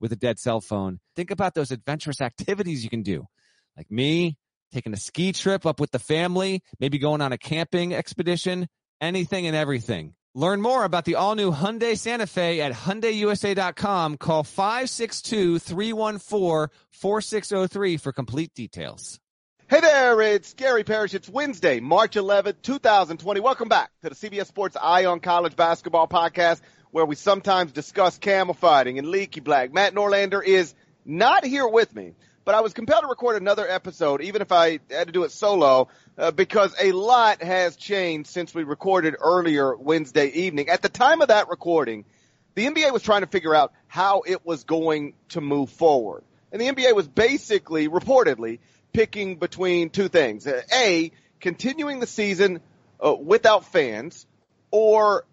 with a dead cell phone. Think about those adventurous activities you can do. Like me, taking a ski trip up with the family, maybe going on a camping expedition, anything and everything. Learn more about the all new Hyundai Santa Fe at HyundaiUSA.com. Call 562-314-4603 for complete details. Hey there, it's Gary Parrish. It's Wednesday, March 11th, 2020. Welcome back to the CBS Sports Eye on College Basketball podcast where we sometimes discuss camel fighting and leaky black. Matt Norlander is not here with me, but I was compelled to record another episode, even if I had to do it solo, uh, because a lot has changed since we recorded earlier Wednesday evening. At the time of that recording, the NBA was trying to figure out how it was going to move forward. And the NBA was basically, reportedly, picking between two things. Uh, a, continuing the season uh, without fans, or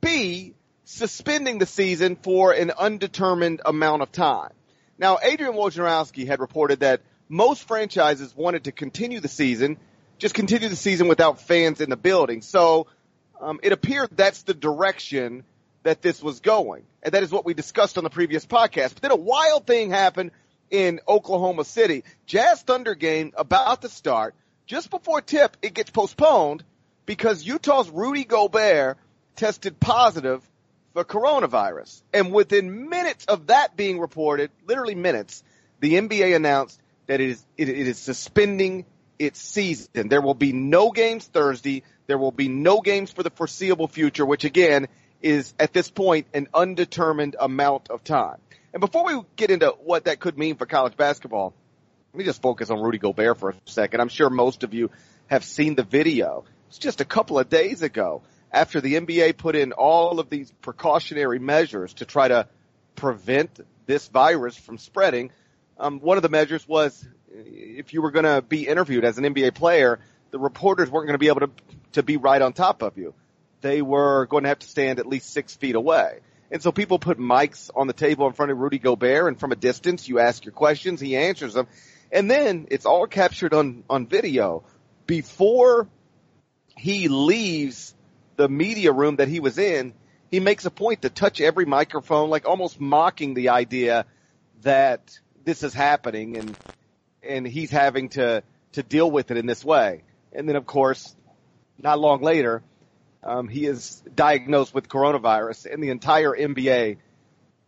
B, suspending the season for an undetermined amount of time. Now, Adrian Wojnarowski had reported that most franchises wanted to continue the season, just continue the season without fans in the building. So um, it appeared that's the direction that this was going. And that is what we discussed on the previous podcast. But then a wild thing happened in Oklahoma City. Jazz Thunder game about to start. Just before tip, it gets postponed because Utah's Rudy Gobert tested positive for coronavirus. And within minutes of that being reported, literally minutes, the NBA announced that it is, it, it is suspending its season. There will be no games Thursday. There will be no games for the foreseeable future, which again is at this point an undetermined amount of time. And before we get into what that could mean for college basketball, let me just focus on Rudy Gobert for a second. I'm sure most of you have seen the video. It's just a couple of days ago after the NBA put in all of these precautionary measures to try to prevent this virus from spreading, um, one of the measures was if you were going to be interviewed as an NBA player, the reporters weren't going to be able to to be right on top of you. They were going to have to stand at least six feet away. And so people put mics on the table in front of Rudy Gobert and from a distance you ask your questions, he answers them. And then it's all captured on, on video before he leaves the media room that he was in, he makes a point to touch every microphone, like almost mocking the idea that this is happening and, and he's having to, to deal with it in this way. And then of course, not long later, um, he is diagnosed with coronavirus and the entire NBA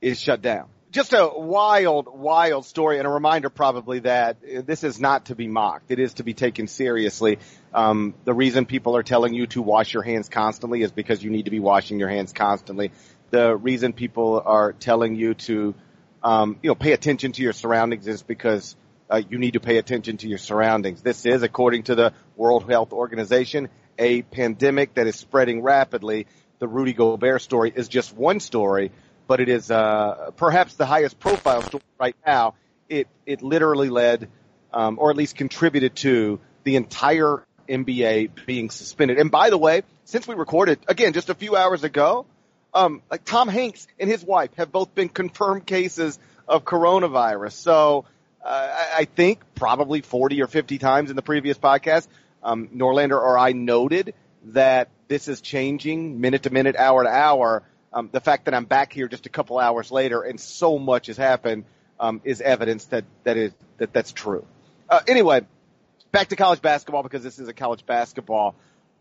is shut down just a wild, wild story and a reminder probably that this is not to be mocked. It is to be taken seriously. Um, the reason people are telling you to wash your hands constantly is because you need to be washing your hands constantly. The reason people are telling you to, um, you know, pay attention to your surroundings is because uh, you need to pay attention to your surroundings. This is, according to the World Health Organization, a pandemic that is spreading rapidly. The Rudy Gobert story is just one story but it is uh, perhaps the highest profile story right now. It it literally led, um, or at least contributed to the entire NBA being suspended. And by the way, since we recorded again just a few hours ago, um, like Tom Hanks and his wife have both been confirmed cases of coronavirus. So uh, I, I think probably 40 or 50 times in the previous podcast, um, Norlander or I noted that this is changing minute to minute, hour to hour um, the fact that I'm back here just a couple hours later and so much has happened um, is evidence that that is that that's true. Uh, anyway, back to college basketball because this is a college basketball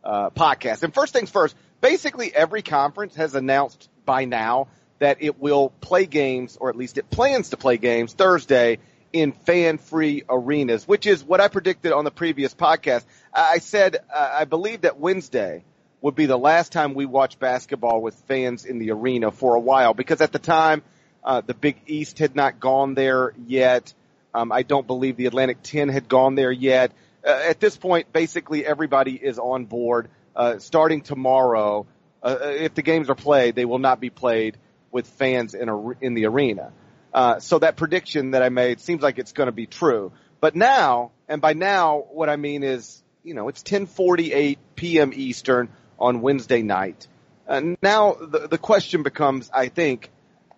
uh, podcast. And first things first, basically every conference has announced by now that it will play games, or at least it plans to play games Thursday in fan-free arenas, which is what I predicted on the previous podcast. I said uh, I believe that Wednesday would be the last time we watch basketball with fans in the arena for a while because at the time, uh, the Big East had not gone there yet. Um, I don't believe the Atlantic 10 had gone there yet. Uh, at this point, basically everybody is on board. Uh, starting tomorrow, uh, if the games are played, they will not be played with fans in a, in the arena. Uh, so that prediction that I made seems like it's going to be true. But now, and by now, what I mean is, you know, it's 10:48 p.m. Eastern on Wednesday night. Uh, now the the question becomes, I think,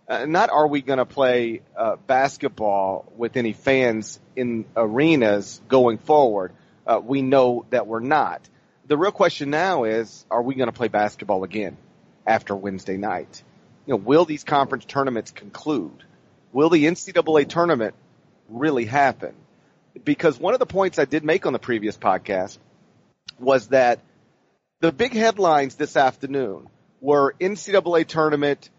uh, not are we going to play uh, basketball with any fans in arenas going forward? Uh, we know that we're not. The real question now is, are we going to play basketball again after Wednesday night? You know, will these conference tournaments conclude? Will the NCAA tournament really happen? Because one of the points I did make on the previous podcast was that the big headlines this afternoon were NCAA tournament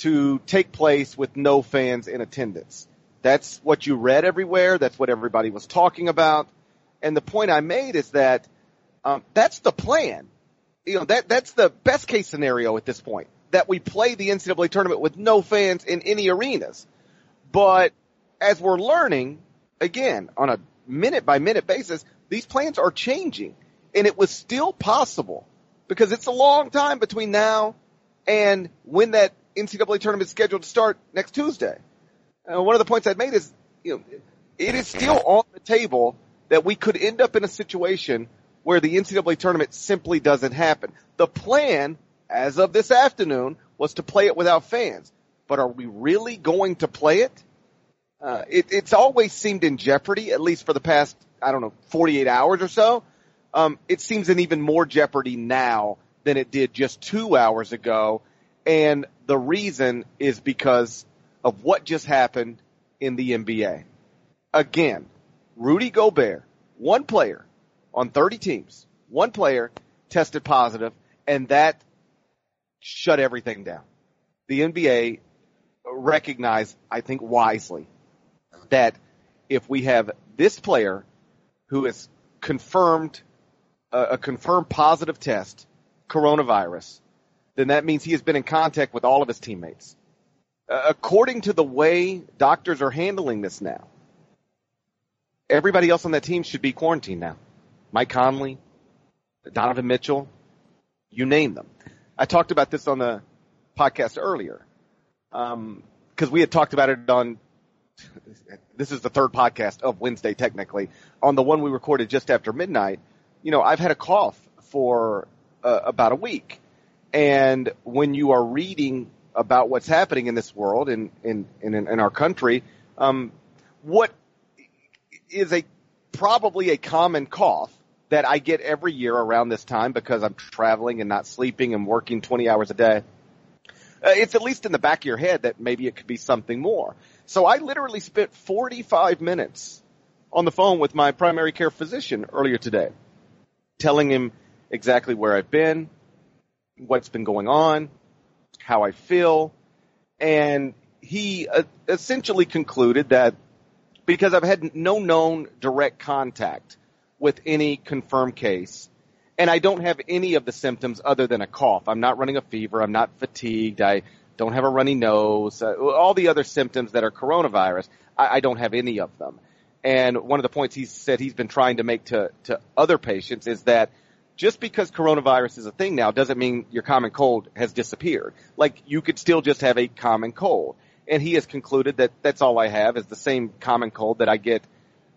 to take place with no fans in attendance. That's what you read everywhere. That's what everybody was talking about. And the point I made is that um, that's the plan. You know that that's the best case scenario at this point. That we play the NCAA tournament with no fans in any arenas. But as we're learning, again on a minute by minute basis, these plans are changing, and it was still possible because it's a long time between now and when that NCAA tournament is scheduled to start next Tuesday. Uh, one of the points I'd made is, you know, it is still on the table that we could end up in a situation where the NCAA tournament simply doesn't happen. The plan, as of this afternoon, was to play it without fans. But are we really going to play it? Uh, it it's always seemed in jeopardy, at least for the past, I don't know, 48 hours or so. Um, it seems in even more jeopardy now than it did just two hours ago. And the reason is because of what just happened in the NBA. Again, Rudy Gobert, one player on 30 teams, one player tested positive, and that shut everything down. The NBA recognized, I think wisely, that if we have this player who is confirmed, uh, a confirmed positive test, coronavirus, then that means he has been in contact with all of his teammates. Uh, according to the way doctors are handling this now, everybody else on that team should be quarantined now. Mike Conley, Donovan Mitchell, you name them. I talked about this on the podcast earlier because um, we had talked about it on. This is the third podcast of Wednesday, technically. On the one we recorded just after midnight, you know, I've had a cough for uh, about a week, and when you are reading about what's happening in this world and in, in, in, in our country, um, what is a probably a common cough that I get every year around this time because I'm traveling and not sleeping and working 20 hours a day. Uh, it's at least in the back of your head that maybe it could be something more. So I literally spent 45 minutes on the phone with my primary care physician earlier today, telling him exactly where I've been, what's been going on, how I feel, and he uh, essentially concluded that because I've had no known direct contact with any confirmed case, and I don't have any of the symptoms other than a cough. I'm not running a fever. I'm not fatigued. I don't have a runny nose. Uh, all the other symptoms that are coronavirus, I, I don't have any of them. And one of the points he said he's been trying to make to, to other patients is that just because coronavirus is a thing now doesn't mean your common cold has disappeared. Like you could still just have a common cold. And he has concluded that that's all I have is the same common cold that I get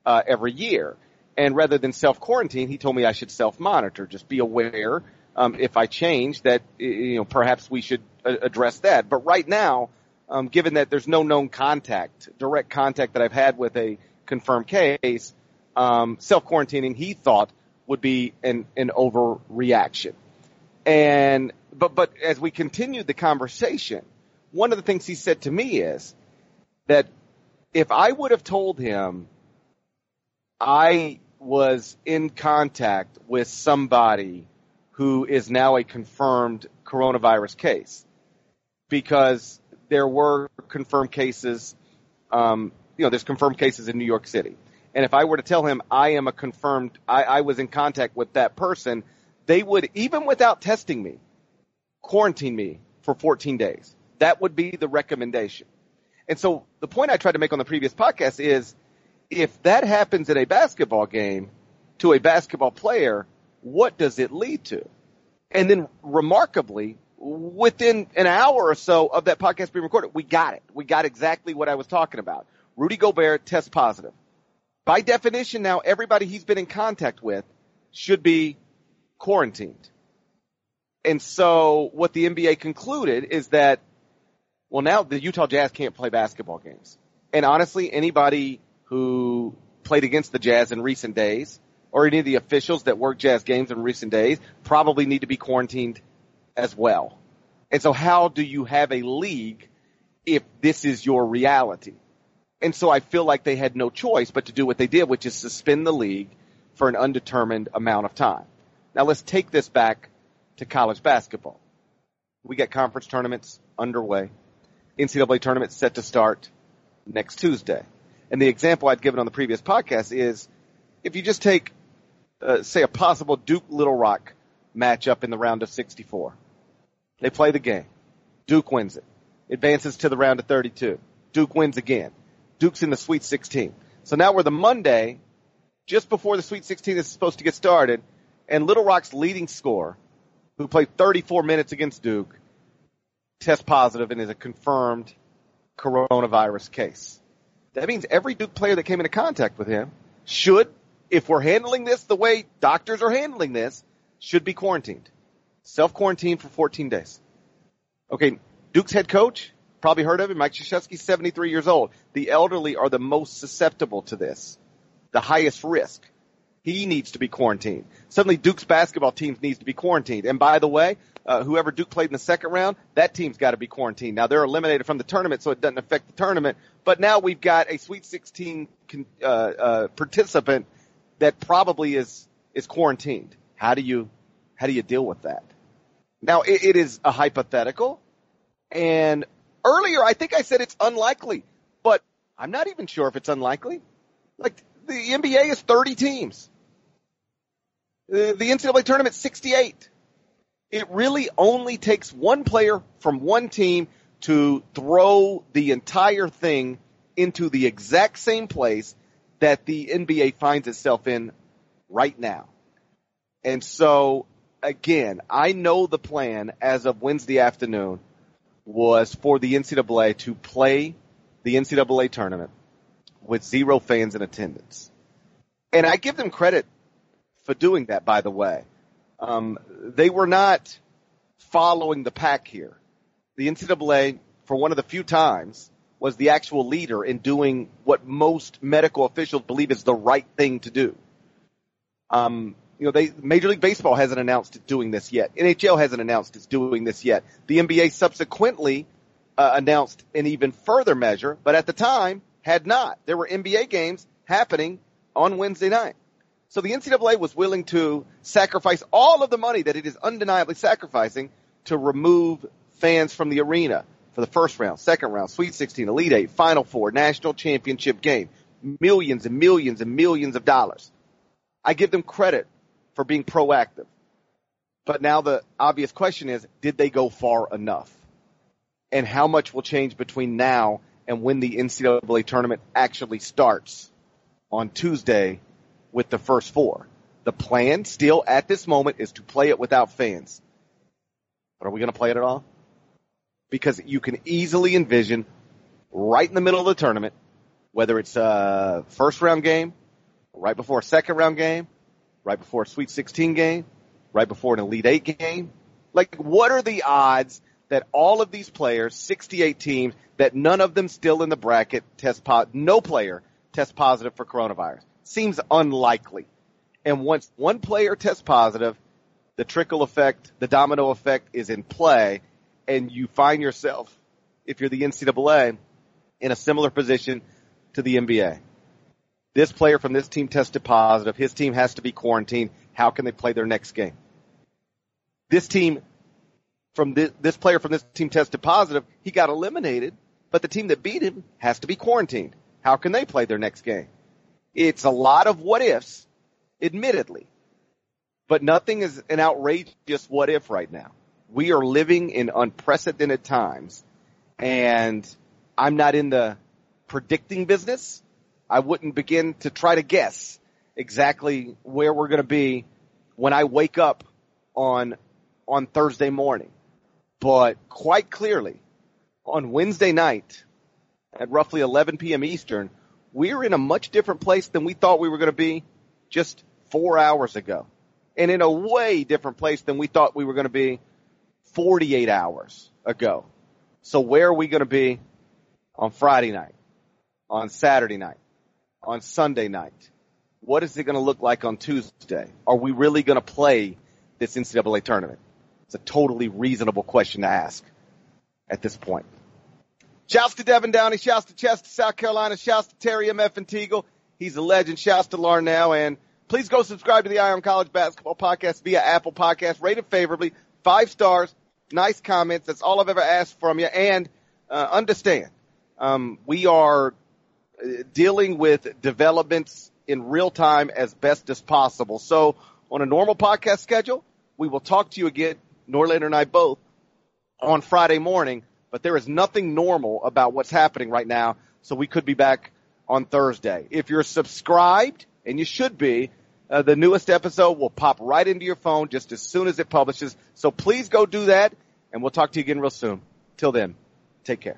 uh, every year. And rather than self quarantine, he told me I should self monitor. Just be aware um, if I change that you know perhaps we should uh, address that. But right now, um, given that there's no known contact, direct contact that I've had with a confirmed case, um, self quarantining, he thought would be an, an overreaction. And, but, but as we continued the conversation, one of the things he said to me is that if I would have told him I was in contact with somebody who is now a confirmed coronavirus case, because there were confirmed cases, um, you know, there's confirmed cases in New York City. And if I were to tell him I am a confirmed, I, I was in contact with that person, they would, even without testing me, quarantine me for 14 days. That would be the recommendation. And so the point I tried to make on the previous podcast is if that happens in a basketball game to a basketball player, what does it lead to? And then remarkably, within an hour or so of that podcast being recorded, we got it. We got exactly what I was talking about. Rudy Gobert test positive. By definition now, everybody he's been in contact with should be quarantined. And so what the NBA concluded is that, well, now the Utah Jazz can't play basketball games. And honestly, anybody who played against the Jazz in recent days or any of the officials that work Jazz games in recent days probably need to be quarantined as well. And so how do you have a league if this is your reality? And so I feel like they had no choice but to do what they did, which is suspend the league for an undetermined amount of time. Now let's take this back to college basketball. We got conference tournaments underway. NCAA tournament set to start next Tuesday. And the example I'd given on the previous podcast is if you just take, uh, say, a possible Duke Little Rock matchup in the round of 64. They play the game. Duke wins it. Advances to the round of 32. Duke wins again. Duke's in the Sweet 16. So now we're the Monday, just before the Sweet 16 is supposed to get started, and Little Rock's leading scorer, who played 34 minutes against Duke, tests positive and is a confirmed coronavirus case. That means every Duke player that came into contact with him should, if we're handling this the way doctors are handling this, should be quarantined. Self-quarantined for 14 days. Okay, Duke's head coach, probably heard of him, Mike Krzyzewski, 73 years old. The elderly are the most susceptible to this, the highest risk. He needs to be quarantined. Suddenly Duke's basketball team needs to be quarantined. And by the way, uh, whoever Duke played in the second round, that team's got to be quarantined. Now they're eliminated from the tournament, so it doesn't affect the tournament. But now we've got a Sweet 16 uh, uh, participant that probably is is quarantined. How do you how do you deal with that? Now it, it is a hypothetical, and earlier I think I said it's unlikely, but I'm not even sure if it's unlikely. Like the NBA is 30 teams. The, NCAA tournament 68 it really only takes one player from one team to throw the entire thing into the exact same place that the NBA finds itself in right now. And so again, I know the plan as of Wednesday afternoon was for the NCAA to play the NCAA tournament with zero fans in attendance. And I give them credit for doing that, by the way. Um, they were not following the pack here. The NCAA, for one of the few times, was the actual leader in doing what most medical officials believe is the right thing to do. Um, you know, they, Major League Baseball hasn't announced it's doing this yet. NHL hasn't announced it's doing this yet. The NBA subsequently uh, announced an even further measure, but at the time had not. There were NBA games happening on Wednesday night. So the NCAA was willing to sacrifice all of the money that it is undeniably sacrificing to remove fans from the arena for the first round, second round, Sweet 16, Elite 8, Final Four, National Championship game. Millions and millions and millions of dollars. I give them credit for being proactive. But now the obvious question is, did they go far enough? And how much will change between now and when the NCAA tournament actually starts on Tuesday with the first four. The plan still at this moment is to play it without fans. But are we going to play it at all? Because you can easily envision right in the middle of the tournament, whether it's a first round game, right before a second round game, right before a Sweet 16 game, right before an Elite 8 game. Like, what are the odds that all of these players, 68 teams, that none of them still in the bracket test positive, no player test positive for coronavirus? seems unlikely. And once one player tests positive, the trickle effect, the domino effect is in play, and you find yourself, if you're the NCAA, in a similar position to the NBA. This player from this team tested positive. His team has to be quarantined. How can they play their next game? This team from this, this player from this team tested positive. He got eliminated, but the team that beat him has to be quarantined. How can they play their next game? It's a lot of what ifs, admittedly, but nothing is an outrageous what if right now. We are living in unprecedented times and I'm not in the predicting business. I wouldn't begin to try to guess exactly where we're going to be when I wake up on, on Thursday morning. but quite clearly on Wednesday night at roughly 11 p.m. Eastern, we're in a much different place than we thought we were going to be just four hours ago. And in a way different place than we thought we were going to be 48 hours ago. So where are we going to be on Friday night, on Saturday night, on Sunday night? What is it going to look like on Tuesday? Are we really going to play this NCAA tournament? It's a totally reasonable question to ask at this point. Shouts to Devin Downey, shouts to Chester, South Carolina, shouts to Terry M.F. and Teagle. He's a legend. Shouts to Larnell. And please go subscribe to the Eye on College Basketball Podcast via Apple Podcast. Rate it favorably. Five stars. Nice comments. That's all I've ever asked from you. And uh, understand, um, we are dealing with developments in real time as best as possible. So on a normal podcast schedule, we will talk to you again, Norlander and I both, on Friday morning but there is nothing normal about what's happening right now. So we could be back on Thursday. If you're subscribed, and you should be, uh, the newest episode will pop right into your phone just as soon as it publishes. So please go do that, and we'll talk to you again real soon. Till then, take care.